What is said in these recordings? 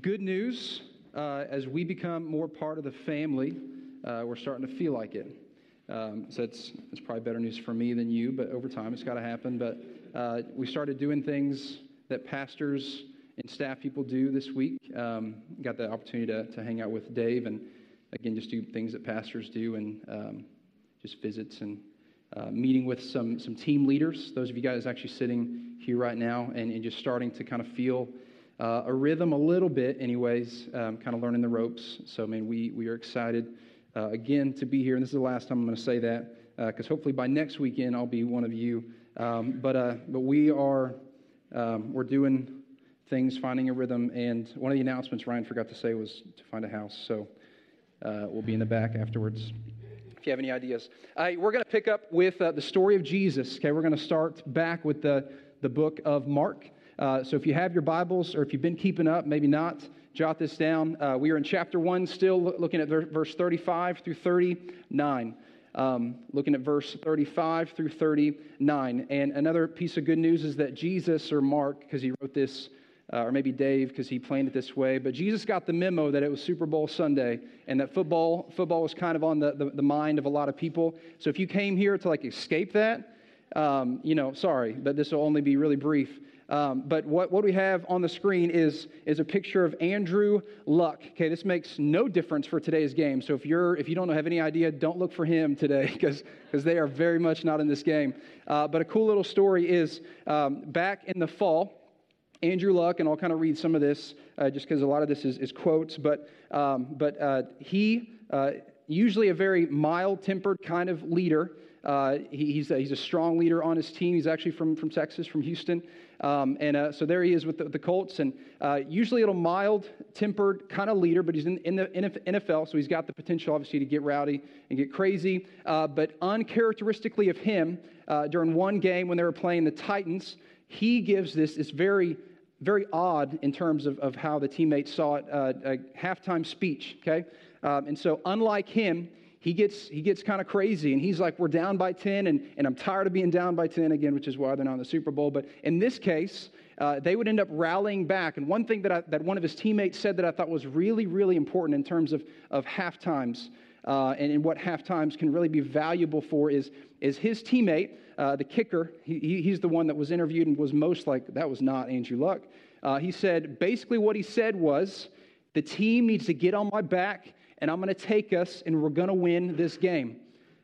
good news uh, as we become more part of the family, uh, we're starting to feel like it. Um, so it's, it's probably better news for me than you, but over time it's got to happen. But uh, we started doing things that pastors and staff people do this week. Um, got the opportunity to, to hang out with Dave and, again, just do things that pastors do and um, just visits and uh, meeting with some, some team leaders. Those of you guys actually sitting here right now and, and just starting to kind of feel uh, a rhythm a little bit, anyways, um, kind of learning the ropes. So, man, we, we are excited uh, again to be here. And this is the last time I'm going to say that because uh, hopefully by next weekend I'll be one of you. Um, but, uh, but we are um, we're doing things, finding a rhythm. And one of the announcements Ryan forgot to say was to find a house. So uh, we'll be in the back afterwards if you have any ideas. Uh, we're going to pick up with uh, the story of Jesus. Okay, we're going to start back with the, the book of Mark. Uh, so if you have your Bibles or if you've been keeping up, maybe not, jot this down. Uh, we are in chapter 1, still looking at verse 35 through 39. Um, looking at verse 35 through 39. And another piece of good news is that Jesus, or Mark, because he wrote this, uh, or maybe Dave, because he planned it this way, but Jesus got the memo that it was Super Bowl Sunday and that football, football was kind of on the, the, the mind of a lot of people. So if you came here to like escape that, um, you know, sorry, but this will only be really brief. Um, but what, what we have on the screen is, is a picture of Andrew Luck. Okay, this makes no difference for today's game. So if, you're, if you don't have any idea, don't look for him today because they are very much not in this game. Uh, but a cool little story is um, back in the fall, Andrew Luck, and I'll kind of read some of this uh, just because a lot of this is, is quotes, but, um, but uh, he, uh, usually a very mild tempered kind of leader, uh, he, he's, a, he's a strong leader on his team. He's actually from, from Texas, from Houston. Um, and uh, so there he is with the, the Colts. And uh, usually a little mild tempered kind of leader, but he's in, in, the NFL, so he's got the potential, obviously, to get rowdy and get crazy. Uh, but uncharacteristically of him, uh, during one game when they were playing the Titans, he gives this, this very very odd in terms of, of how the teammates saw it, uh, a halftime speech, okay? Um, and so, unlike him, he gets, he gets kind of crazy and he's like, We're down by 10, and, and I'm tired of being down by 10 again, which is why they're not in the Super Bowl. But in this case, uh, they would end up rallying back. And one thing that, I, that one of his teammates said that I thought was really, really important in terms of, of half times uh, and, and what half times can really be valuable for is, is his teammate, uh, the kicker, he, he's the one that was interviewed and was most like, that was not Andrew Luck. Uh, he said, basically, what he said was, the team needs to get on my back and I'm going to take us, and we're going to win this game,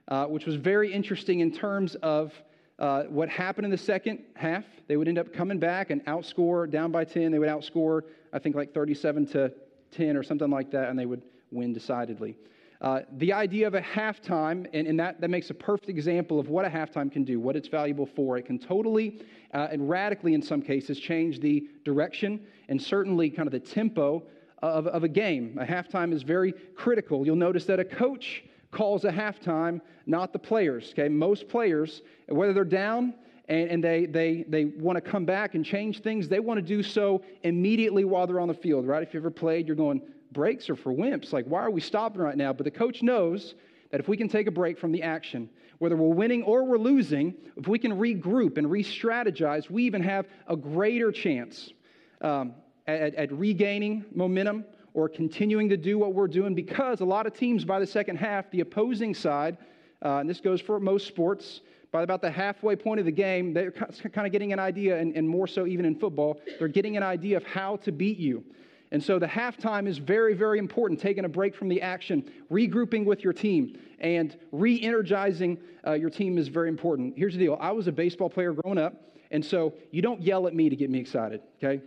uh, which was very interesting in terms of uh, what happened in the second half. They would end up coming back and outscore down by 10. They would outscore, I think, like 37 to 10 or something like that, and they would win decidedly. Uh, the idea of a halftime, and, and, that, that makes a perfect example of what a halftime can do, what it's valuable for. It can totally uh, and radically, in some cases, change the direction and certainly kind of the tempo of, of a game. A halftime is very critical. You'll notice that a coach calls a halftime, not the players. Okay, most players, whether they're down and, and they, they, they want to come back and change things, they want to do so immediately while they're on the field, right? If you ever played, you're going, breaks are for wimps. Like, why are we stopping right now? But the coach knows that if we can take a break from the action, whether we're winning or we're losing, if we can regroup and re strategize, we even have a greater chance. Um, at, at regaining momentum or continuing to do what we're doing because a lot of teams by the second half, the opposing side, uh, and this goes for most sports, by about the halfway point of the game, they're kind of getting an idea, and, and more so even in football, they're getting an idea of how to beat you. And so the halftime is very, very important, taking a break from the action, regrouping with your team, and re energizing uh, your team is very important. Here's the deal I was a baseball player growing up, and so you don't yell at me to get me excited, okay?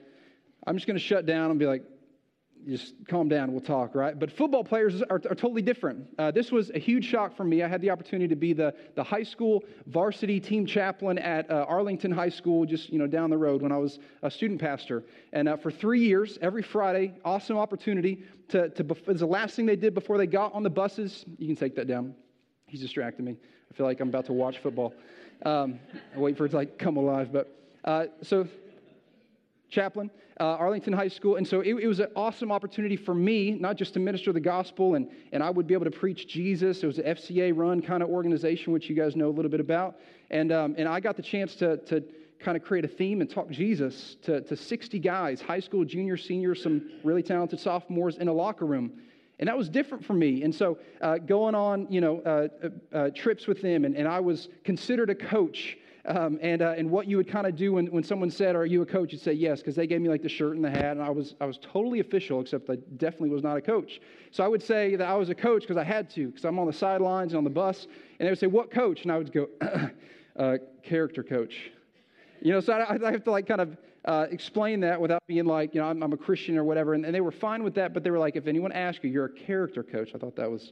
I'm just going to shut down and be like, just calm down, we'll talk, right? But football players are, are totally different. Uh, this was a huge shock for me. I had the opportunity to be the, the high school varsity team chaplain at uh, Arlington High School, just you know down the road when I was a student pastor. And uh, for three years, every Friday, awesome opportunity to, to it was the last thing they did before they got on the buses. You can take that down. He's distracting me. I feel like I'm about to watch football. Um, I wait for it to like come alive. But uh, so chaplain, uh, Arlington High School. And so it, it, was an awesome opportunity for me, not just to minister the gospel, and, and I would be able to preach Jesus. It was an FCA run kind of organization, which you guys know a little bit about. And, um, and I got the chance to, to kind of create a theme and talk Jesus to, to 60 guys, high school, junior, senior, some really talented sophomores in a locker room. And that was different for me. And so uh, going on, you know, uh, uh, uh trips with them, and, and I was considered a coach. Um, and, uh, and what you would kind of do when, when someone said, Are you a coach? You'd say yes, because they gave me like the shirt and the hat, and I was, I was totally official, except I definitely was not a coach. So I would say that I was a coach because I had to, because I'm on the sidelines and on the bus, and they would say, What coach? And I would go, uh, Character coach. You know, so I, I have to like kind of uh, explain that without being like, you know, I'm, I'm a Christian or whatever. And, and, they were fine with that, but they were like, if anyone asks you, you're a character coach. I thought that was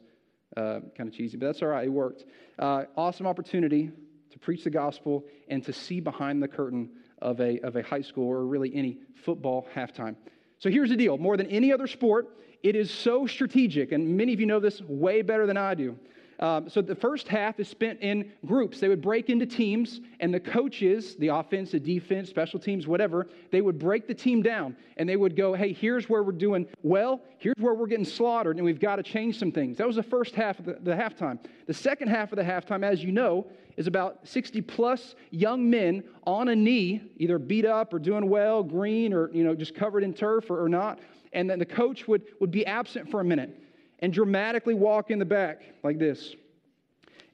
uh, kind of cheesy, but that's all right. It worked. Uh, awesome opportunity to preach the gospel and to see behind the curtain of a, of a high school or really any football halftime. So here's the deal more than any other sport, it is so strategic, and many of you know this way better than I do. Um, so the first half is spent in groups. They would break into teams, and the coaches, the offense, the defense, special teams, whatever, they would break the team down and they would go, hey, here's where we're doing well, here's where we're getting slaughtered, and we've got to change some things. That was the first half of the, the halftime. The second half of the halftime, as you know, is about 60 plus young men on a knee, either beat up or doing well, green or you know, just covered in turf or, or not. And then the coach would, would be absent for a minute and dramatically walk in the back like this.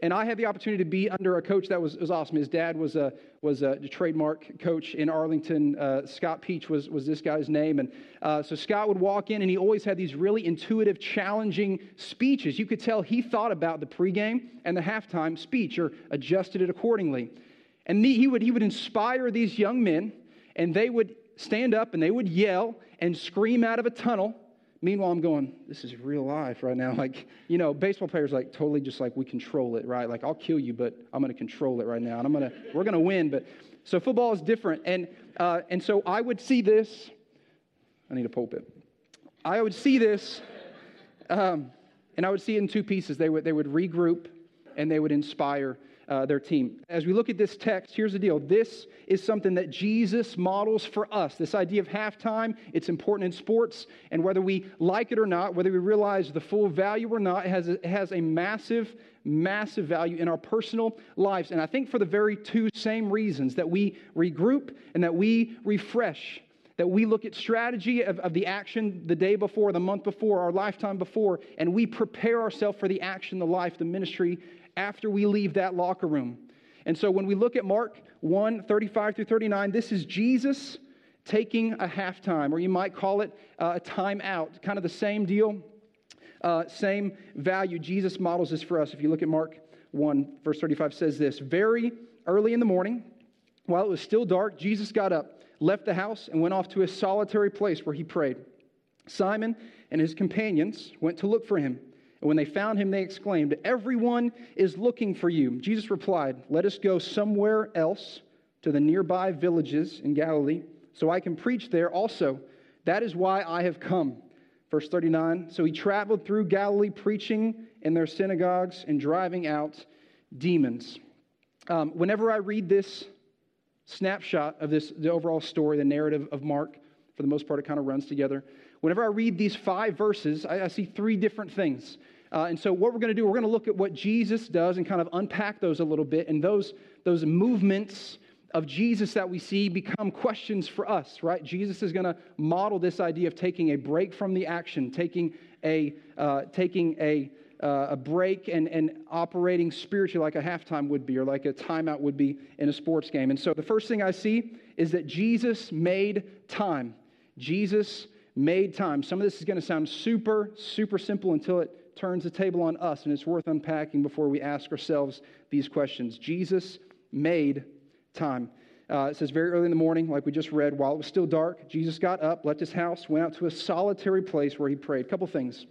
And I had the opportunity to be under a coach that was, was awesome. His dad was a, was a trademark coach in Arlington. Uh, Scott Peach was, was this guy's name. And uh, so Scott would walk in, and he always had these really intuitive, challenging speeches. You could tell he thought about the pregame and the halftime speech or adjusted it accordingly. And he would, he would inspire these young men, and they would stand up and they would yell and scream out of a tunnel Meanwhile, I'm going, this is real life right now. Like, you know, baseball players like totally just like we control it, right? Like I'll kill you, but I'm going to control it right now, and I'm going to we're going to win. But so football is different, and uh, and so I would see this. I need a pulpit. I would see this, um, and I would see it in two pieces. They would they would regroup, and they would inspire uh, their team. As we look at this text, here's the deal. This is something that Jesus models for us. This idea of halftime, it's important in sports, and whether we like it or not, whether we realize the full value or not, it has it has a massive, massive value in our personal lives. And I think for the very two same reasons that we regroup and that we refresh that we look at strategy of, of, the action the day before, the month before, our lifetime before, and we prepare ourselves for the action, the life, the ministry after we leave that locker room. And so when we look at Mark 1 35 through 39, this is Jesus taking a halftime, or you might call it uh, a timeout, kind of the same deal, uh, same value. Jesus models this for us. If you look at Mark 1, verse 35 says this Very early in the morning, while it was still dark, Jesus got up, left the house, and went off to a solitary place where he prayed. Simon and his companions went to look for him. And when they found him, they exclaimed, Everyone is looking for you. Jesus replied, Let us go somewhere else to the nearby villages in Galilee, so I can preach there also. That is why I have come. Verse 39 So he traveled through Galilee, preaching in their synagogues and driving out demons. Um, whenever I read this snapshot of this, the overall story, the narrative of Mark, for the most part, it kind of runs together. Whenever I read these five verses, I, I see three different things. Uh, and so, what we're going to do, we're going to look at what Jesus does and kind of unpack those a little bit. And those, those movements of Jesus that we see become questions for us, right? Jesus is going to model this idea of taking a break from the action, taking a, uh, taking a, uh, a break and, and operating spiritually like a halftime would be or like a timeout would be in a sports game. And so, the first thing I see is that Jesus made time. Jesus made time. Some of this is going to sound super, super simple until it turns the table on us, and it's worth unpacking before we ask ourselves these questions. Jesus made time. Uh, it says, very early in the morning, like we just read, while it was still dark, Jesus got up, left his house, went out to a solitary place where he prayed. A couple things.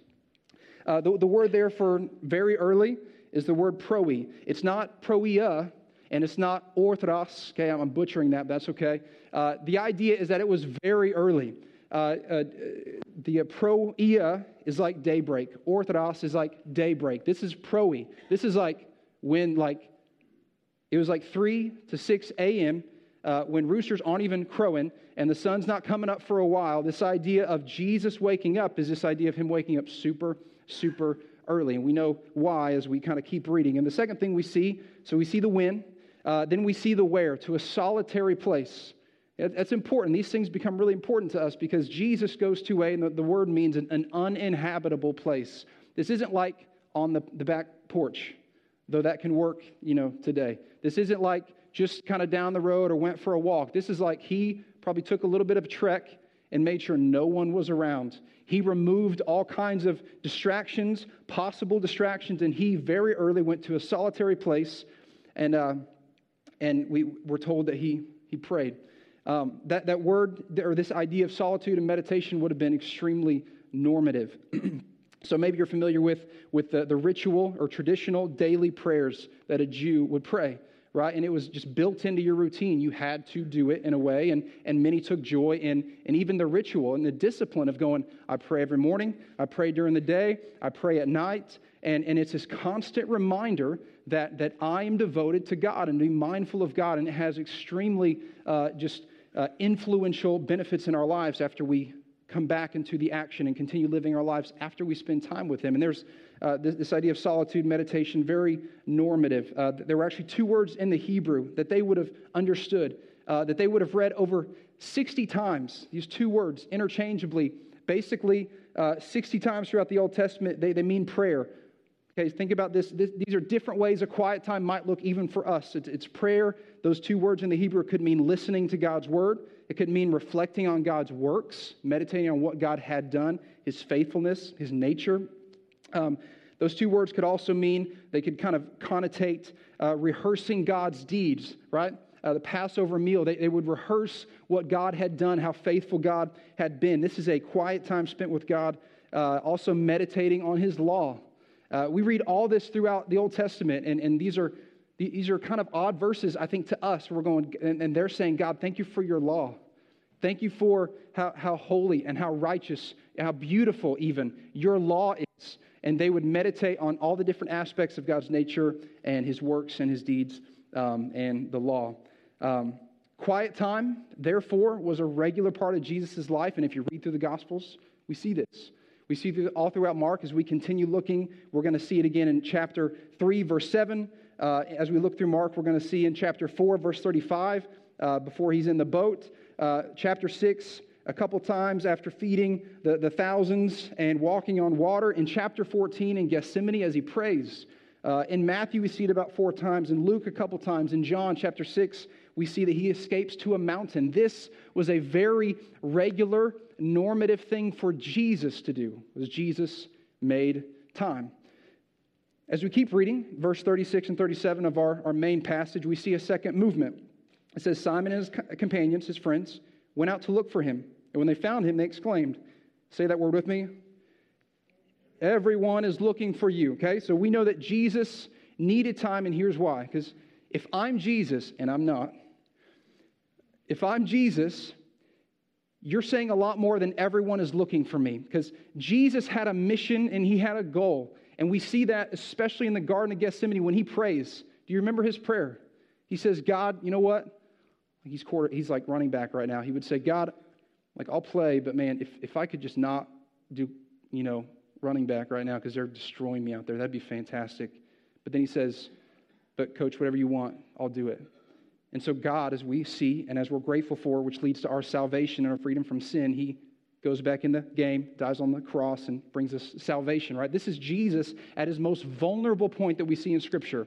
Uh, the, the word there for very early is the word proe. It's not proia, and it's not orthros. Okay, I'm butchering that, but that's okay. Uh, the idea is that it was very early. Uh, uh, the proia is like daybreak. Orthros is like daybreak. This is proe. This is like when like it was like 3 to 6 a.m. Uh, when roosters aren't even crowing and the sun's not coming up for a while. This idea of Jesus waking up is this idea of him waking up super, super early. And we know why as we kind of keep reading. And the second thing we see so we see the wind. Uh, then we see the where, to a solitary place. That's important. These things become really important to us because Jesus goes to a, and the, the word means an, an, uninhabitable place. This isn't like on the, the back porch, though that can work, you know, today. This isn't like just kind of down the road or went for a walk. This is like he probably took a little bit of a trek and made sure no one was around. He removed all kinds of distractions, possible distractions, and he very early went to a solitary place, and, uh, and we were told that he, he prayed. Um, that, that word or this idea of solitude and meditation would have been extremely normative. so maybe you're familiar with, with the, the ritual or traditional daily prayers that a Jew would pray right? And it was just built into your routine. You had to do it in a way, and, and many took joy in, in even the ritual and the discipline of going, I pray every morning, I pray during the day, I pray at night. And, and it's this constant reminder that, that I am devoted to God and be mindful of God. And it has extremely uh, just uh, influential benefits in our lives after we come back into the action and continue living our lives after we spend time with Him. And there's uh, this, this, idea of solitude, meditation, very normative. Uh, there were actually two words in the Hebrew that they would have understood, uh, that they would have read over 60 times, these two words interchangeably. Basically, uh, 60 times throughout the Old Testament, they, they mean prayer. Okay, think about this. this. These are different ways a quiet time might look even for us. It's, it's prayer. Those two words in the Hebrew could mean listening to God's word. It could mean reflecting on God's works, meditating on what God had done, his faithfulness, his nature, um, those two words could also mean, they could kind of connotate uh, rehearsing God's deeds, right? Uh, the Passover meal, they, they would rehearse what God had done, how faithful God had been. This is a quiet time spent with God, uh, also meditating on his law. Uh, we read all this throughout the Old Testament, and, and these, are, these are kind of odd verses, I think, to us. We're going, and, and they're saying, God, thank you for your law. Thank you for how, how holy and how righteous, how beautiful even your law is and they would meditate on all the different aspects of God's nature and his works and his deeds um, and the law. Um, quiet time, therefore, was a regular part of Jesus' life. And if you read through the Gospels, we see this. We see through, all throughout Mark as we continue looking. We're going to see it again in chapter 3, verse 7. Uh, as we look through Mark, we're going to see in chapter 4, verse 35, uh, before he's in the boat. Uh, chapter 6, a couple times after feeding the, the thousands and walking on water. In chapter 14 in Gethsemane, as he prays. Uh, in Matthew, we see it about four times. In Luke, a couple times. In John chapter 6, we see that he escapes to a mountain. This was a very regular, normative thing for Jesus to do, was Jesus made time. As we keep reading, verse 36 and 37 of our, our main passage, we see a second movement. It says, Simon and his companions, his friends, went out to look for him. And when they found him, they exclaimed, Say that word with me. Everyone is looking for you, okay? So we know that Jesus needed time, and here's why. Because if I'm Jesus, and I'm not, if I'm Jesus, you're saying a lot more than everyone is looking for me. Because Jesus had a mission and he had a goal. And we see that especially in the Garden of Gethsemane when he prays. Do you remember his prayer? He says, God, you know what? He's, quarter, he's like running back right now. He would say, God, like I'll play, but man, if, if I could just not do, you know, running back right now because they're destroying me out there, that'd be fantastic. But then he says, but coach, whatever you want, I'll do it. And so God, as we see and as we're grateful for, which leads to our salvation and our freedom from sin, he goes back in the game, dies on the cross, and brings us salvation, right? This is Jesus at his most vulnerable point that we see in Scripture.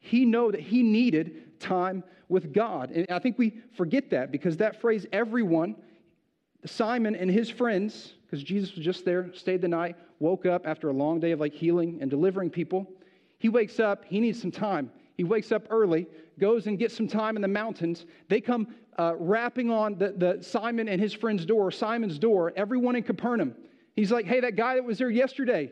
He know that he needed time with God. And I think we forget that because that phrase, everyone, Simon and his friends, because Jesus was just there, stayed the night, woke up after a long day of like healing and delivering people. He wakes up, he needs some time. He wakes up early, goes and gets some time in the mountains. They come uh, rapping on the, the Simon and his friend's door, Simon's door, everyone in Capernaum. He's like, hey, that guy that was there yesterday,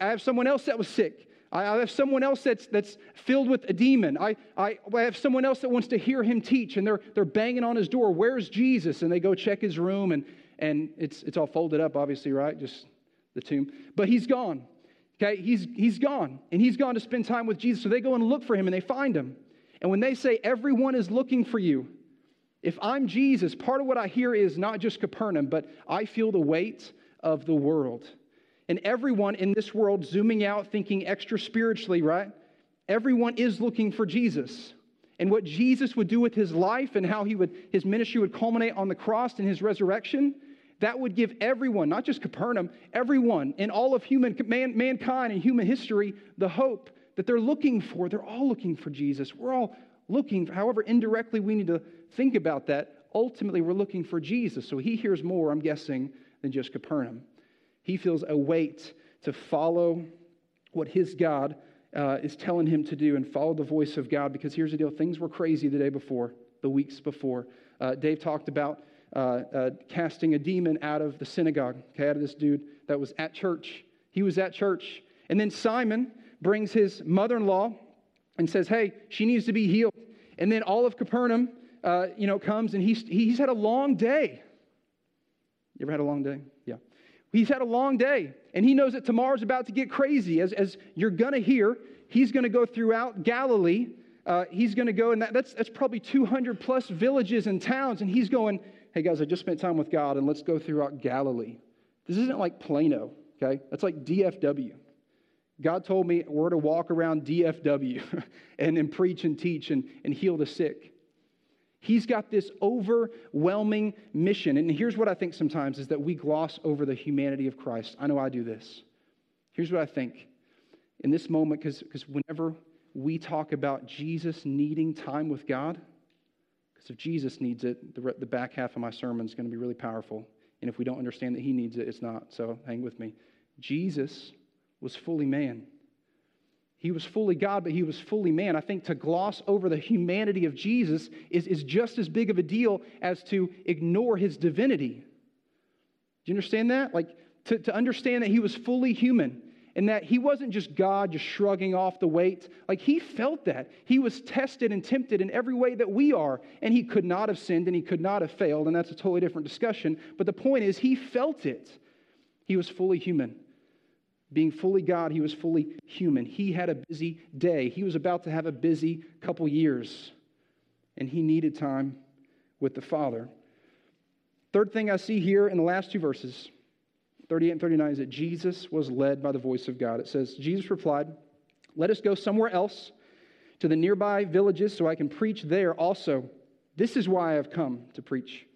I have someone else that was sick. I have someone else that's, that's filled with a demon. I, I, I have someone else that wants to hear him teach, and they're, they're banging on his door. Where's Jesus? And they go check his room, and, and it's, it's all folded up, obviously, right? Just the tomb. But he's gone. Okay, he's, he's gone, and he's gone to spend time with Jesus. So they go and look for him, and they find him. And when they say, Everyone is looking for you, if I'm Jesus, part of what I hear is not just Capernaum, but I feel the weight of the world. And everyone in this world, zooming out, thinking extra spiritually, right? Everyone is looking for Jesus. and what Jesus would do with his life and how he would, his ministry would culminate on the cross and his resurrection, that would give everyone, not just Capernaum, everyone in all of human man, mankind and human history the hope that they're looking for. They're all looking for Jesus. We're all looking, for, however indirectly we need to think about that. Ultimately, we're looking for Jesus. So he hears more, I'm guessing, than just Capernaum. He feels a weight to follow what his God uh, is telling him to do and follow the voice of God because here's the deal things were crazy the day before, the weeks before. Uh, Dave talked about uh, uh, casting a demon out of the synagogue, okay, out of this dude that was at church. He was at church. And then Simon brings his mother in law and says, Hey, she needs to be healed. And then all of Capernaum, uh, you know, comes and he's, he's had a long day. You ever had a long day? He's had a long day, and he knows that tomorrow's about to get crazy. As, as you're going to hear, he's going to go throughout Galilee. Uh, he's going to go, and that, that's, that's probably 200 plus villages and towns, and he's going, hey guys, I just spent time with God, and let's go throughout Galilee. This isn't like Plano, okay? That's like DFW. God told me we're to walk around DFW and, and preach and teach and, and heal the sick. He's got this overwhelming mission. And here's what I think sometimes is that we gloss over the humanity of Christ. I know I do this. Here's what I think. In this moment, because whenever we talk about Jesus needing time with God, because if Jesus needs it, the, the back half of my sermon is going to be really powerful. And if we don't understand that he needs it, it's not. So hang with me. Jesus was fully man. He was fully God, but he was fully man. I think to gloss over the humanity of Jesus is, is just as big of a deal as to ignore his divinity. Do you understand that? Like, to, to understand that he was fully human and that he wasn't just God just shrugging off the weight. Like, he felt that. He was tested and tempted in every way that we are, and he could not have sinned and he could not have failed, and that's a totally different discussion. But the point is, he felt it. He was fully human. Being fully God, he was fully human. He had a busy day. He was about to have a busy couple years, and he needed time with the Father. Third thing I see here in the last two verses, 38 and 39, is that Jesus was led by the voice of God. It says, Jesus replied, Let us go somewhere else to the nearby villages so I can preach there also. This is why I have come to preach.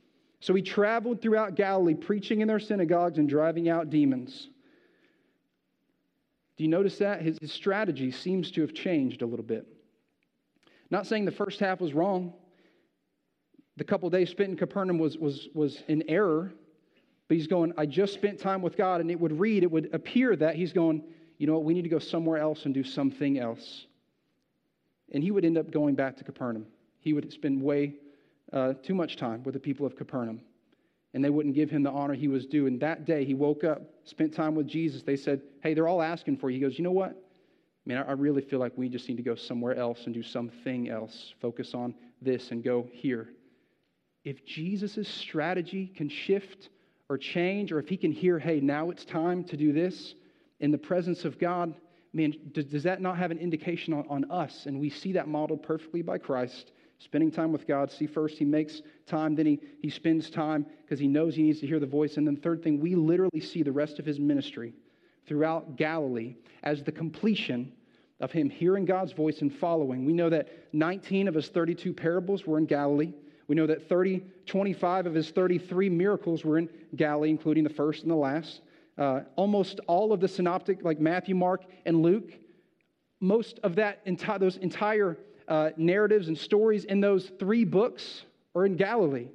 So he traveled throughout Galilee, preaching in their synagogues and driving out demons. Do you notice that? His, his strategy seems to have changed a little bit. Not saying the first half was wrong. The couple days spent in Capernaum was, was, was in error, but he's going, I just spent time with God, and it would read, it would appear that he's going, you know what, we need to go somewhere else and do something else. And he would end up going back to Capernaum. He would spend way uh, too much time with the people of Capernaum and they wouldn't give him the honor he was due. And that day he woke up, spent time with Jesus. They said, Hey, they're all asking for you. He goes, You know what? Man, I really feel like we just need to go somewhere else and do something else. Focus on this and go here. If Jesus' strategy can shift or change, or if he can hear, hey, now it's time to do this in the presence of God, man, does, does that not have an indication on, on us? And we see that modeled perfectly by Christ spending time with God. See, first, he makes time, then he, he spends time because he knows he needs to hear the voice. And then, third thing, we literally see the rest of his ministry throughout Galilee as the completion of him hearing God's voice and following. We know that 19 of his 32 parables were in Galilee. We know that 30, 25 of his 33 miracles were in Galilee, including the first and the last. Uh, almost all of the synoptic, like Matthew, Mark, and Luke, most of that enti- those entire uh, narratives and stories in those three books are in Galilee.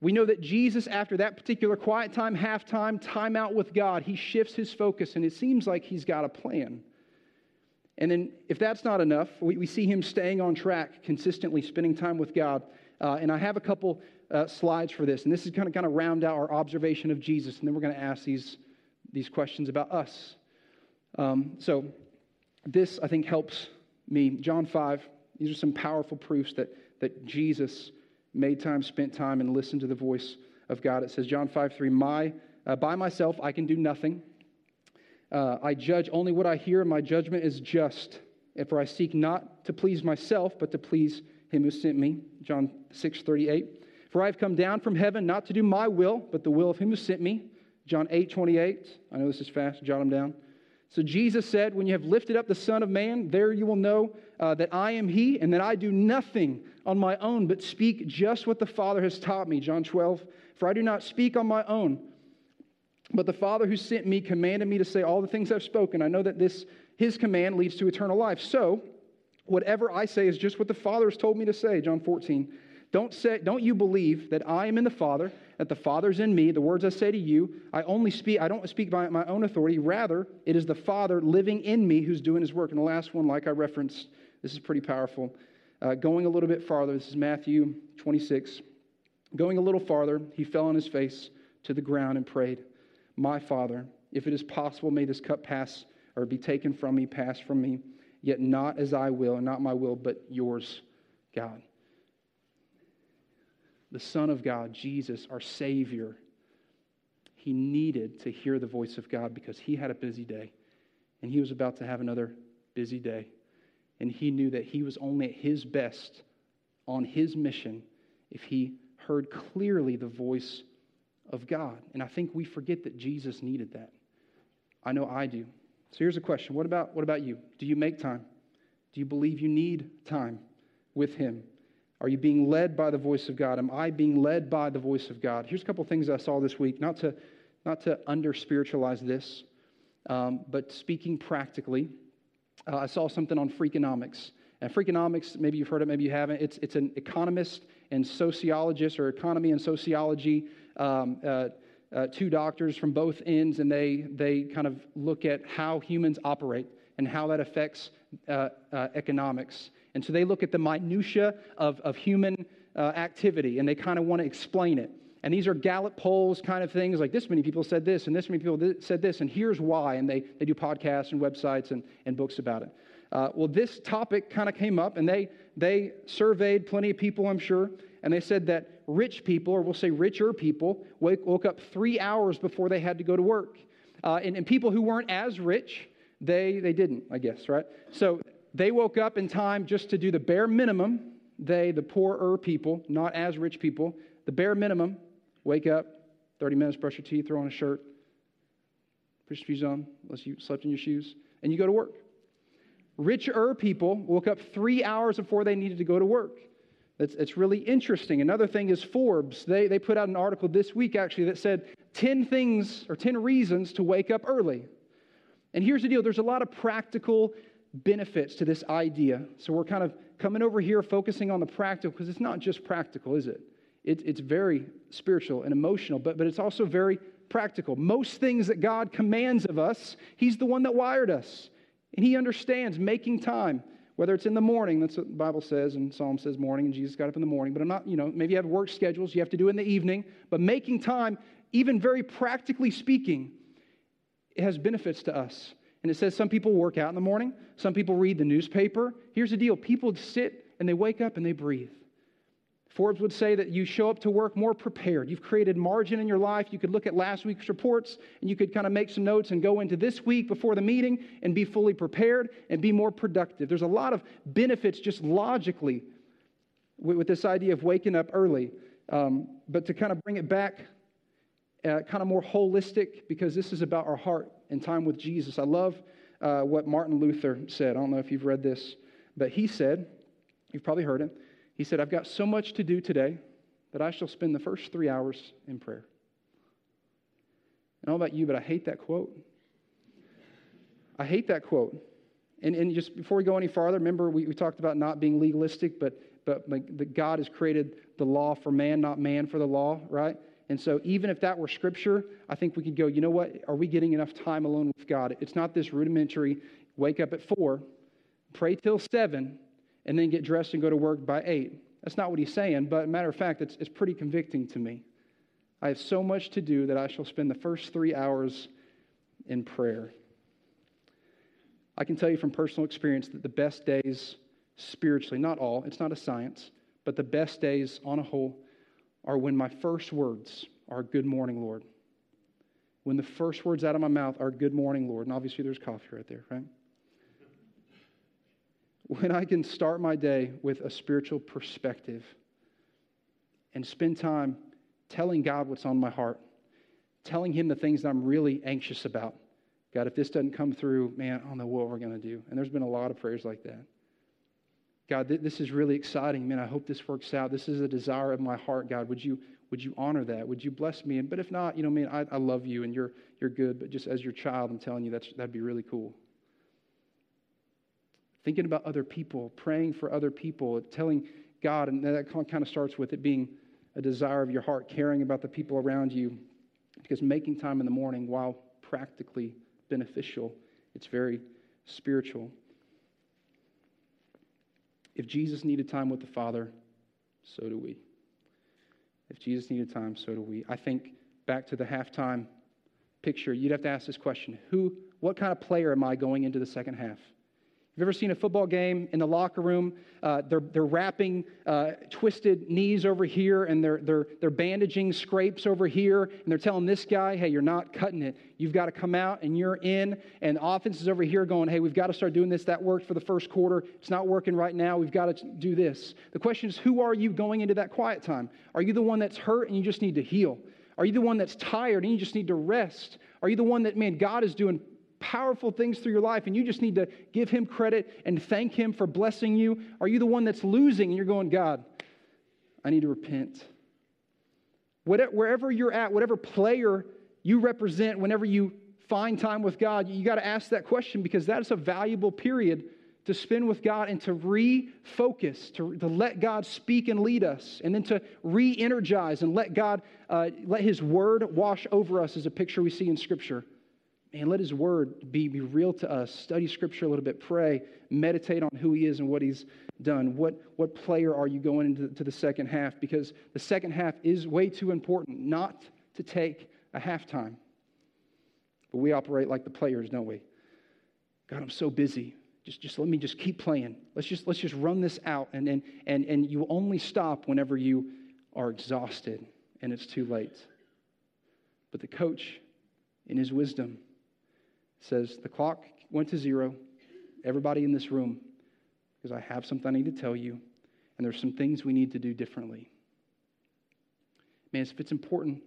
We know that Jesus, after that particular quiet time, halftime, time out with God, he shifts his focus and it seems like he's got a plan. And then, if that's not enough, we, we see him staying on track, consistently spending time with God. Uh, and I have a couple uh, slides for this, and this is going to kind of round out our observation of Jesus, and then we're going to ask these, these questions about us. Um, so, this I think helps me. John 5, these are some powerful proofs that, that Jesus made time, spent time, and listened to the voice of God. It says, John 5 3, my, uh, by myself I can do nothing. Uh, I judge only what I hear, and my judgment is just. And for I seek not to please myself, but to please him who sent me. John 6 38. For I have come down from heaven not to do my will, but the will of him who sent me. John 8 28. I know this is fast, jot them down. So Jesus said, When you have lifted up the Son of Man, there you will know uh, that I am He, and that I do nothing on my own, but speak just what the Father has taught me. John 12. For I do not speak on my own, but the Father who sent me commanded me to say all the things I've spoken. I know that this His command leads to eternal life. So, whatever I say is just what the Father has told me to say. John 14. Don't, say, don't you believe that I am in the Father, that the Father's in me? The words I say to you, I only speak, I don't speak by my own authority. Rather, it is the Father living in me who's doing his work. And the last one, like I referenced, this is pretty powerful. Uh, going a little bit farther, this is Matthew 26. Going a little farther, he fell on his face to the ground and prayed, My Father, if it is possible, may this cup pass or be taken from me, pass from me, yet not as I will, and not my will, but yours, God the Son of God, Jesus, our Savior, he needed to hear the voice of God because he had a busy day and he was about to have another busy day. And he knew that he was only at his best on his mission if he heard clearly the voice of God. And I think we forget that Jesus needed that. I know I do. So here's a question What about, what about you? Do you make time? Do you believe you need time with him? Are you being led by the voice of God? Am I being led by the voice of God? Here's a couple things I saw this week, not to, not to under spiritualize this, um, but speaking practically. Uh, I saw something on Freakonomics. And Freakonomics, maybe you've heard it, maybe you haven't. It's, it's an economist and sociologist, or economy and sociology, um, uh, uh, two doctors from both ends, and they, they kind of look at how humans operate and how that affects uh, uh, economics. And so they look at the minutiae of, of human uh, activity and they kind of want to explain it. And these are Gallup polls kind of things like this many people said this and this many people said this and here's why. And they, they do podcasts and websites and, and books about it. Uh, well, this topic kind of came up and they, they surveyed plenty of people, I'm sure. And they said that rich people, or we'll say richer people, wake, woke up three hours before they had to go to work. Uh, and, and people who weren't as rich, they, they didn't, I guess, right? So they woke up in time just to do the bare minimum. They, the poorer people, not as rich people, the bare minimum wake up, 30 minutes, brush your teeth, throw on a shirt, put your shoes on, unless you slept in your shoes, and you go to work. Richer people woke up three hours before they needed to go to work. It's, it's really interesting. Another thing is Forbes. They, they put out an article this week, actually, that said 10 things or 10 reasons to wake up early. And here's the deal there's a lot of practical benefits to this idea. So we're kind of coming over here focusing on the practical because it's not just practical, is it? it? It's very spiritual and emotional, but, but it's also very practical. Most things that God commands of us, He's the one that wired us. And He understands making time, whether it's in the morning, that's what the Bible says, and Psalm says morning, and Jesus got up in the morning. But I'm not, you know, maybe you have work schedules, you have to do in the evening, but making time, even very practically speaking, it has benefits to us. And it says some people work out in the morning, some people read the newspaper. Here's the deal people sit and they wake up and they breathe. Forbes would say that you show up to work more prepared. You've created margin in your life. You could look at last week's reports and you could kind of make some notes and go into this week before the meeting and be fully prepared and be more productive. There's a lot of benefits just logically with, this idea of waking up early. Um, but to kind of bring it back, uh, kind of more holistic, because this is about our heart and time with Jesus. I love uh, what Martin Luther said. I don't know if you've read this, but he said, you've probably heard it. He said, I've got so much to do today that I shall spend the first three hours in prayer. I don't know about you, but I hate that quote. I hate that quote. And, and just before we go any farther, remember we, we talked about not being legalistic, but, but like, that God has created the law for man, not man for the law, right? And so, even if that were scripture, I think we could go, you know what? Are we getting enough time alone with God? It's not this rudimentary wake up at four, pray till seven, and then get dressed and go to work by eight. That's not what he's saying, but matter of fact, it's, it's pretty convicting to me. I have so much to do that I shall spend the first three hours in prayer. I can tell you from personal experience that the best days spiritually, not all, it's not a science, but the best days on a whole are when my first words are, Good morning, Lord. When the first words out of my mouth are, Good morning, Lord. And obviously, there's coffee right there, right? When I can start my day with a spiritual perspective and spend time telling God what's on my heart, telling Him the things that I'm really anxious about, God, if this doesn't come through, man, I don't know what we're going to do. And there's been a lot of prayers like that. God, th- this is really exciting. Man, I hope this works out. This is a desire of my heart, God. Would you, would you honor that? Would you bless me? And, but if not, you know, man, I, I love you and you're, you're good. But just as your child, I'm telling you, that's, that'd be really cool. Thinking about other people, praying for other people, telling God, and that kind of starts with it being a desire of your heart, caring about the people around you. Because making time in the morning, while practically beneficial, it's very spiritual. If Jesus needed time with the Father, so do we. If Jesus needed time, so do we. I think back to the halftime picture, you'd have to ask this question Who, what kind of player am I going into the second half? Have you ever seen a football game in the locker room? Uh, they're, they're wrapping uh, twisted knees over here and they're, they're, they're bandaging scrapes over here. And they're telling this guy, hey, you're not cutting it. You've got to come out and you're in. And offense is over here going, hey, we've got to start doing this. That worked for the first quarter. It's not working right now. We've got to do this. The question is, who are you going into that quiet time? Are you the one that's hurt and you just need to heal? Are you the one that's tired and you just need to rest? Are you the one that, man, God is doing powerful things through your life and you just need to give him credit and thank him for blessing you? Are you the one that's losing and you're going, God, I need to repent? Wherever you're at, whatever player you represent, whenever you find time with God, you got to ask that question because that is a valuable period to spend with God and to refocus, to, to let God speak and lead us, and then to re energize and let God, uh, let His word wash over us, as a picture we see in Scripture man, let his word be, be real to us. Study scripture a little bit, pray, meditate on who he is and what he's done. What, what player are you going into to the second half? Because the second half is way too important not to take a halftime. But we operate like the players, don't we? God, I'm so busy. Just, just let me just keep playing. Let's just, let's just run this out. And, and, and, and you only stop whenever you are exhausted and it's too late. But the coach, in his wisdom, says, The clock went to zero. Everybody in this room, because I have something I need to tell you, and there's some things we need to do differently. Man, if it's important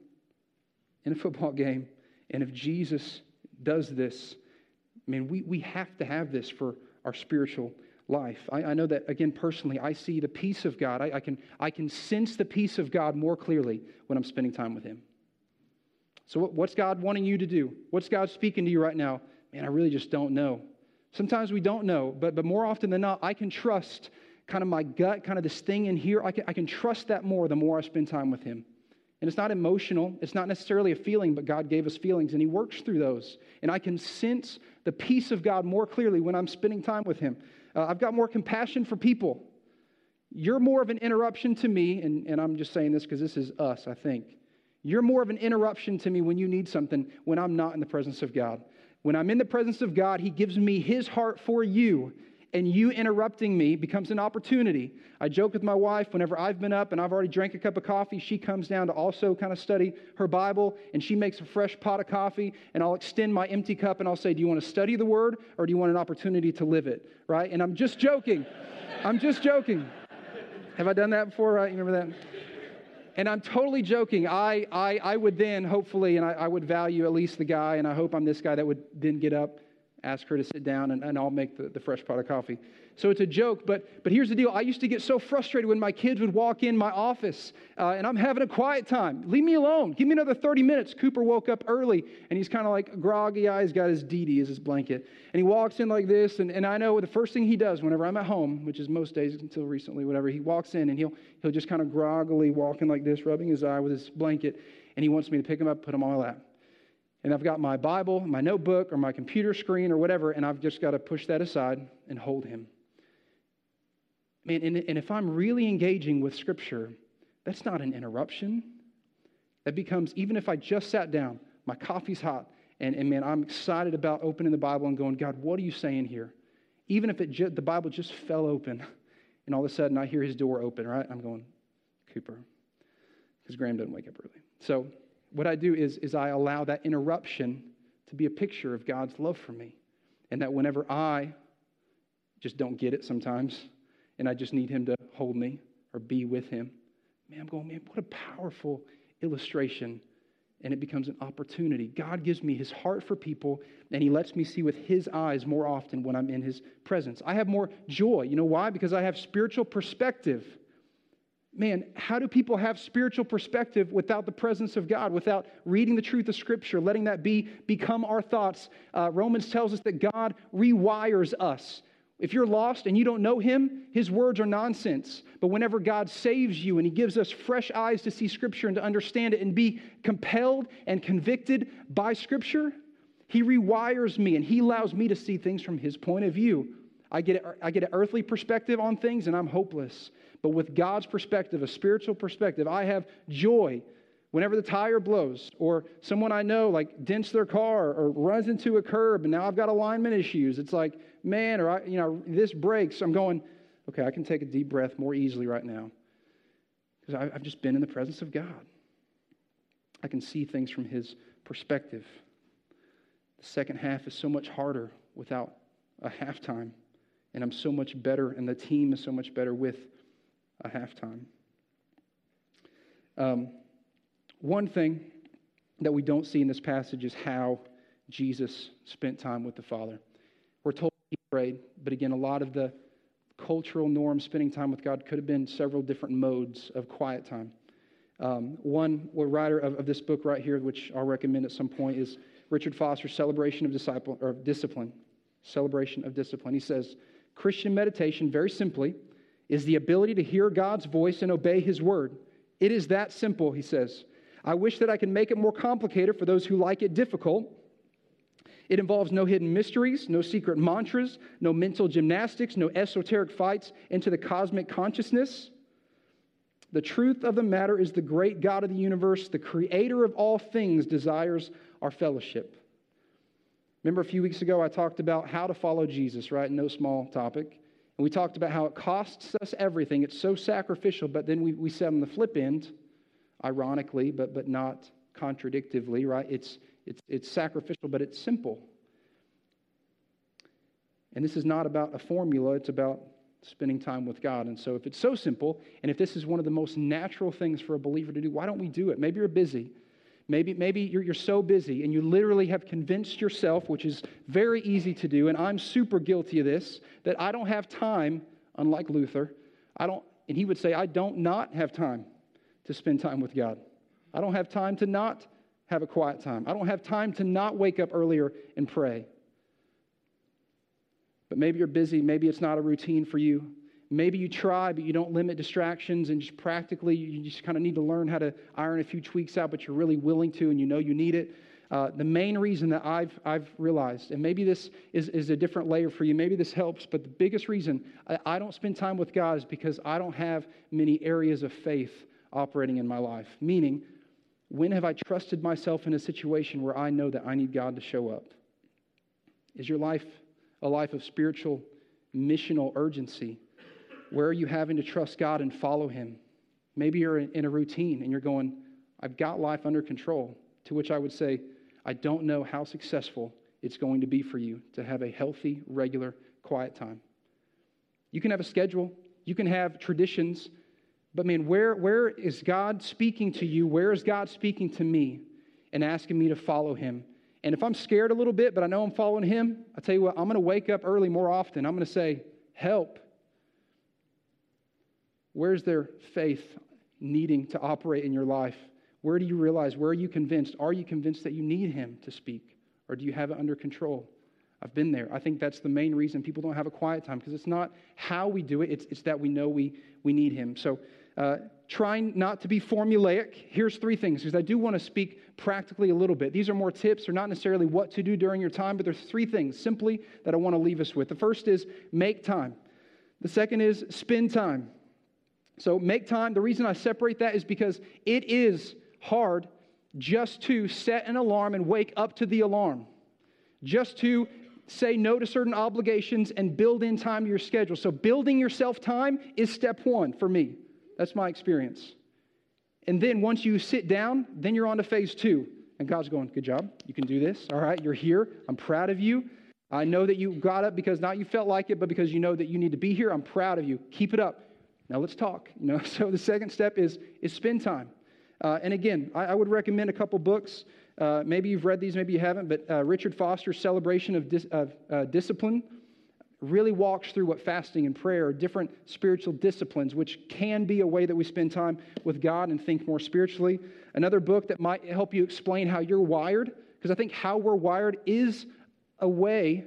in a football game, and if Jesus does this, I mean, we, we have to have this for our spiritual life. I, I know that, again, personally, I see the peace of God. I, I, can, I can sense the peace of God more clearly when I'm spending time with Him. So, what's God wanting you to do? What's God speaking to you right now? Man, I really just don't know. Sometimes we don't know, but, but more often than not, I can trust kind of my gut, kind of this thing in here. I can, I can trust that more the more I spend time with Him. And it's not emotional, it's not necessarily a feeling, but God gave us feelings and He works through those. And I can sense the peace of God more clearly when I'm spending time with Him. Uh, I've got more compassion for people. You're more of an interruption to me, and, and I'm just saying this because this is us, I think. You're more of an interruption to me when you need something when I'm not in the presence of God. When I'm in the presence of God, He gives me His heart for you, and you interrupting me becomes an opportunity. I joke with my wife whenever I've been up and I've already drank a cup of coffee, she comes down to also kind of study her Bible, and she makes a fresh pot of coffee, and I'll extend my empty cup and I'll say, Do you want to study the Word or do you want an opportunity to live it? Right? And I'm just joking. I'm just joking. Have I done that before? Right? You remember that? And I'm totally joking. I, I, I would then, hopefully, and I, I would value at least the guy, and I hope I'm this guy that would then get up, ask her to sit down, and, and I'll make the, the fresh pot of coffee. So it's a joke, but, but here's the deal. I used to get so frustrated when my kids would walk in my office uh, and I'm having a quiet time. Leave me alone. Give me another 30 minutes. Cooper woke up early and he's kind of like groggy eyes, got his DD as his blanket. And he walks in like this. And, and I know the first thing he does whenever I'm at home, which is most days until recently, whatever, he walks in and he'll, he'll just kind of groggily walking like this, rubbing his eye with his blanket. And he wants me to pick him up, put him on my lap and I've got my Bible, my notebook, or my computer screen, or whatever, and I've just got to push that aside and hold him. Man, and, and if I'm really engaging with Scripture, that's not an interruption. That becomes, even if I just sat down, my coffee's hot, and, and man, I'm excited about opening the Bible and going, God, what are you saying here? Even if it ju- the Bible just fell open, and all of a sudden I hear his door open, right? I'm going, Cooper, because Graham doesn't wake up early. So what I do is, is I allow that interruption to be a picture of God's love for me. And that whenever I just don't get it sometimes, and I just need him to hold me or be with him. Man, I'm going, man, what a powerful illustration and it becomes an opportunity. God gives me his heart for people, and he lets me see with his eyes more often when I'm in his presence. I have more joy. You know why? Because I have spiritual perspective. Man, how do people have spiritual perspective without the presence of God, without reading the truth of Scripture, letting that be become our thoughts? Uh, Romans tells us that God rewires us. If you're lost and you don't know him, his words are nonsense. But whenever God saves you and he gives us fresh eyes to see scripture and to understand it and be compelled and convicted by scripture, he rewires me and he allows me to see things from his point of view. I get, a, I get an earthly perspective on things and I'm hopeless. But with God's perspective, a spiritual perspective, I have joy whenever the tire blows or someone I know like dents their car or runs into a curb and now I've got alignment issues. It's like, man, or I, you know, this breaks. I'm going, okay, I can take a deep breath more easily right now because I've just been in the presence of God. I can see things from His perspective. The second half is so much harder without a halftime, and I'm so much better, and the team is so much better with a halftime. Um, one thing that we don't see in this passage is how Jesus spent time with the Father. We're told he prayed, but again, a lot of the cultural norms spending time with God could have been several different modes of quiet time. Um, one writer of, of, this book right here, which I'll recommend at some point, is Richard Foster's Celebration of Disciple or Discipline. Celebration of Discipline. He says, Christian meditation, very simply, is the ability to hear God's voice and obey His word. It is that simple, he says. I wish that I could make it more complicated for those who like it difficult. It involves no hidden mysteries, no secret mantras, no mental gymnastics, no esoteric fights into the cosmic consciousness. The truth of the matter is the great God of the universe, the creator of all things, desires our fellowship. Remember a few weeks ago, I talked about how to follow Jesus, right? No small topic. And we talked about how it costs us everything. It's so sacrificial, but then we, we said on the flip end, ironically, but, but not contradictively, right? It's, it's, it's sacrificial, but it's simple. And this is not about a formula, it's about spending time with God. And so, if it's so simple, and if this is one of the most natural things for a believer to do, why don't we do it? Maybe you're busy. Maybe, maybe you're, you're so busy and you literally have convinced yourself, which is very easy to do, and I'm super guilty of this, that I don't have time, unlike Luther. I don't, and he would say, I don't not have time to spend time with God. I don't have time to not have a quiet time. I don't have time to not wake up earlier and pray. But maybe you're busy. Maybe it's not a routine for you. Maybe you try, but you don't limit distractions, and just practically, you just kind of need to learn how to iron a few tweaks out, but you're really willing to, and you know you need it. Uh, the main reason that I've, I've realized, and maybe this is, is a different layer for you, maybe this helps, but the biggest reason I, I don't spend time with God is because I don't have many areas of faith operating in my life. Meaning, when have I trusted myself in a situation where I know that I need God to show up? Is your life a life of spiritual, missional urgency? Where are you having to trust God and follow Him? Maybe you're in a routine and you're going, I've got life under control. To which I would say, I don't know how successful it's going to be for you to have a healthy, regular, quiet time. You can have a schedule, you can have traditions, but man, where, where is God speaking to you? Where is God speaking to me and asking me to follow him? And if I'm scared a little bit, but I know I'm following him, I tell you what, I'm going to wake up early more often. I'm going to say, Help. Where's there faith needing to operate in your life? Where do you realize? Where are you convinced? Are you convinced that you need him to speak? Or do you have it under control? I've been there. I think that's the main reason people don't have a quiet time because it's not how we do it, it's, it's that we know we, we need him. So uh, trying not to be formulaic. Here's three things because I do want to speak practically a little bit. These are more tips, they're not necessarily what to do during your time, but there's three things simply that I want to leave us with. The first is make time, the second is spend time. So, make time. The reason I separate that is because it is hard just to set an alarm and wake up to the alarm, just to say no to certain obligations and build in time to your schedule. So, building yourself time is step one for me. That's my experience. And then once you sit down, then you're on to phase two. And God's going, Good job. You can do this. All right, you're here. I'm proud of you. I know that you got up because not you felt like it, but because you know that you need to be here. I'm proud of you. Keep it up. Now let's talk. You know, so the second step is is spend time. Uh, and again, I, I, would recommend a couple books. Uh, maybe you've read these, maybe you haven't, but uh, Richard Foster's Celebration of, Dis- of uh, Discipline really walks through what fasting and prayer are different spiritual disciplines, which can be a way that we spend time with God and think more spiritually. Another book that might help you explain how you're wired, because I think how we're wired is a way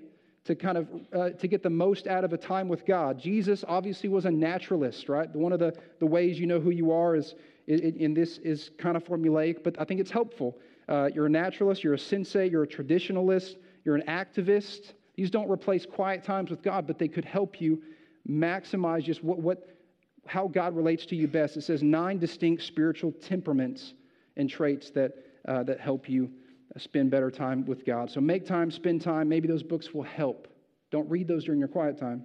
to kind of uh, to get the most out of a time with god. Jesus obviously was a naturalist right? One of the, the ways you know who you are is in this is kind of formulaic but i think it's helpful. Uh, you're a naturalist you're a sensate you're a traditionalist you're an activist. These don't replace quiet times with god but they could help you maximize just what, what how god relates to you best. It says nine distinct spiritual temperaments and traits that uh, that help you Uh, spend better time with God. So make time, spend time. Maybe those books will help. Don't read those during your quiet time,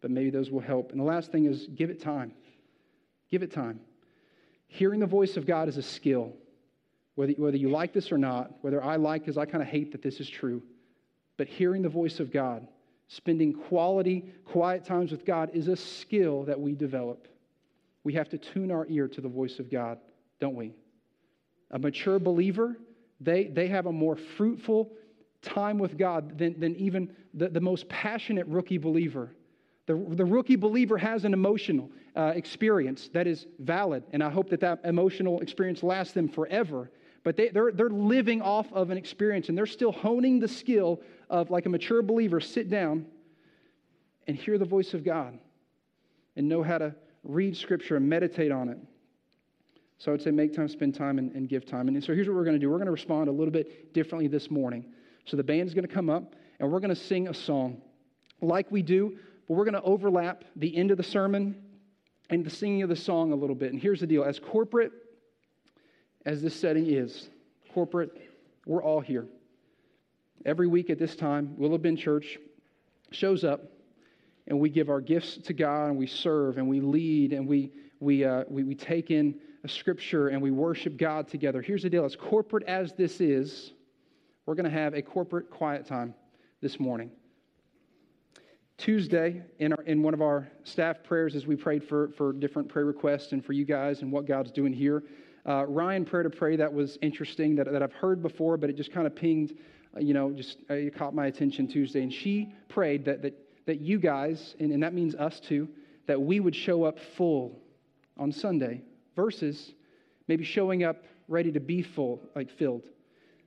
but maybe those will help. And the last thing is give it time. Give it time. Hearing the voice of God is a skill. Whether, whether you like this or not, whether I like, because I kind of hate that this is true, but hearing the voice of God, spending quality, quiet times with God is a skill that we develop. We have to tune our ear to the voice of God, don't we? A mature believer they, they have a more fruitful time with God than, than even the, the most passionate rookie believer. The, the rookie believer has an emotional uh, experience that is valid, and I hope that that emotional experience lasts them forever. But they, they're, they're living off of an experience, and they're still honing the skill of, like a mature believer, sit down and hear the voice of God and know how to read Scripture and meditate on it. So I would say make time, spend time, and, and give time. And so here's what we're going to do we're going to respond a little bit differently this morning. So the band is going to come up, and we're going to sing a song like we do, but we're going to overlap the end of the sermon and the singing of the song a little bit. And here's the deal as corporate as this setting is, corporate, we're all here. Every week at this time, Willow Bend Church shows up and we give our gifts to God and we serve and we lead and we, we, uh, we, we take in scripture and we worship God together. Here's the deal as corporate as this is, we're going to have a corporate quiet time this morning. Tuesday, in, our, in one of our staff prayers, as we prayed for, for different prayer requests and for you guys and what God's doing here, uh, Ryan prayed a prayer that was interesting that, that I've heard before, but it just kind of pinged, uh, you know, just uh, it caught my attention Tuesday. And she prayed that, that, that you guys, and, and that means us too, that we would show up full on Sunday versus maybe showing up ready to be full, like filled.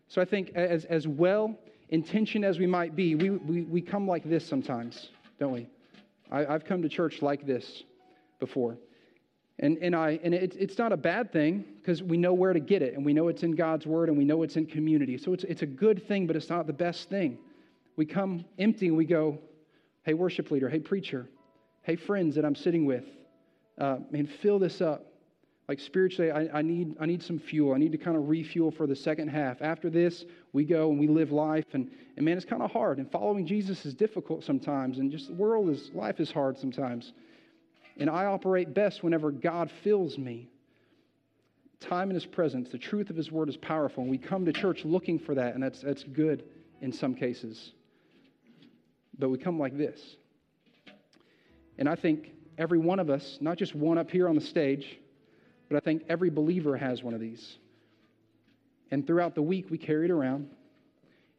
So I think as, as well intentioned as we might be, we, we, we come like this sometimes, don't we? I, have come to church like this before. And, and, I, and it, it's not a bad thing because we know where to get it and we know it's in God's word and we know it's in community. So it's, it's a good thing, but it's not the best thing. We come empty and we go, hey, worship leader, hey, preacher, hey, friends that I'm sitting with, uh, man, fill this up. Like spiritually, I, I, need, I need some fuel. I need to kind of refuel for the second half. After this, we go and we live life. And, and man, it's kind of hard. And following Jesus is difficult sometimes. And just the world is, life is hard sometimes. And I operate best whenever God fills me. Time in His presence, the truth of His word is powerful. And we come to church looking for that. And that's, that's good in some cases. But we come like this. And I think every one of us, not just one up here on the stage, but I think every believer has one of these. And throughout the week, we carry it around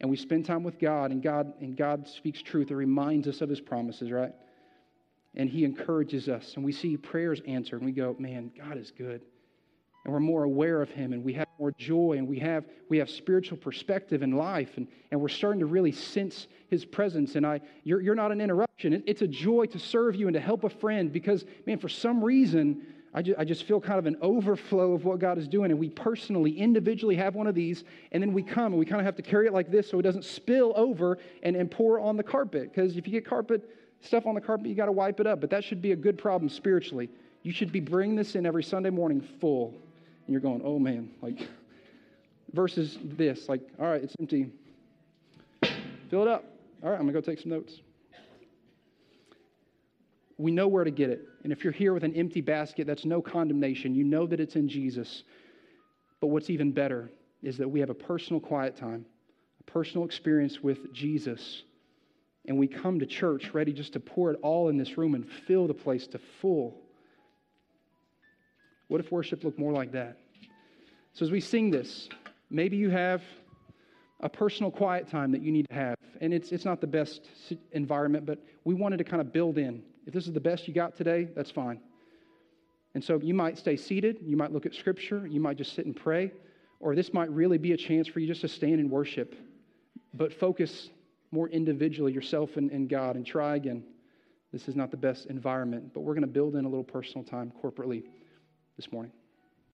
and we spend time with God, and God, and God speaks truth. and reminds us of his promises, right? And he encourages us, and we see prayers answered, and we go, man, God is good. And we're more aware of him, and we have more joy, and we have, we have spiritual perspective in life, and, and we're starting to really sense his presence. And I, you're, you're not an interruption. It, it's a joy to serve you and to help a friend because, man, for some reason, I just, I just feel kind of an overflow of what God is doing. And we personally, individually have one of these, and then we come and we kind of have to carry it like this so it doesn't spill over and, and pour on the carpet. Because if you get carpet stuff on the carpet, you got to wipe it up. But that should be a good problem spiritually. You should be bringing this in every Sunday morning full. And you're going, oh man, like, versus this, like, all right, it's empty. Fill it up. All right, I'm going to go take some notes we know where to get it. And if you're here with an empty basket, that's no condemnation. You know that it's in Jesus. But what's even better is that we have a personal quiet time, a personal experience with Jesus. And we come to church ready just to pour it all in this room and fill the place to full. What if worship looked more like that? So as we sing this, maybe you have a personal quiet time that you need to have. And it's, it's not the best environment, but we wanted to kind of build in. If this is the best you got today, that's fine. And so you might stay seated, you might look at scripture, you might just sit and pray, or this might really be a chance for you just to stand and worship, but focus more individually yourself and, and God and try again. This is not the best environment, but we're going to build in a little personal time corporately this morning.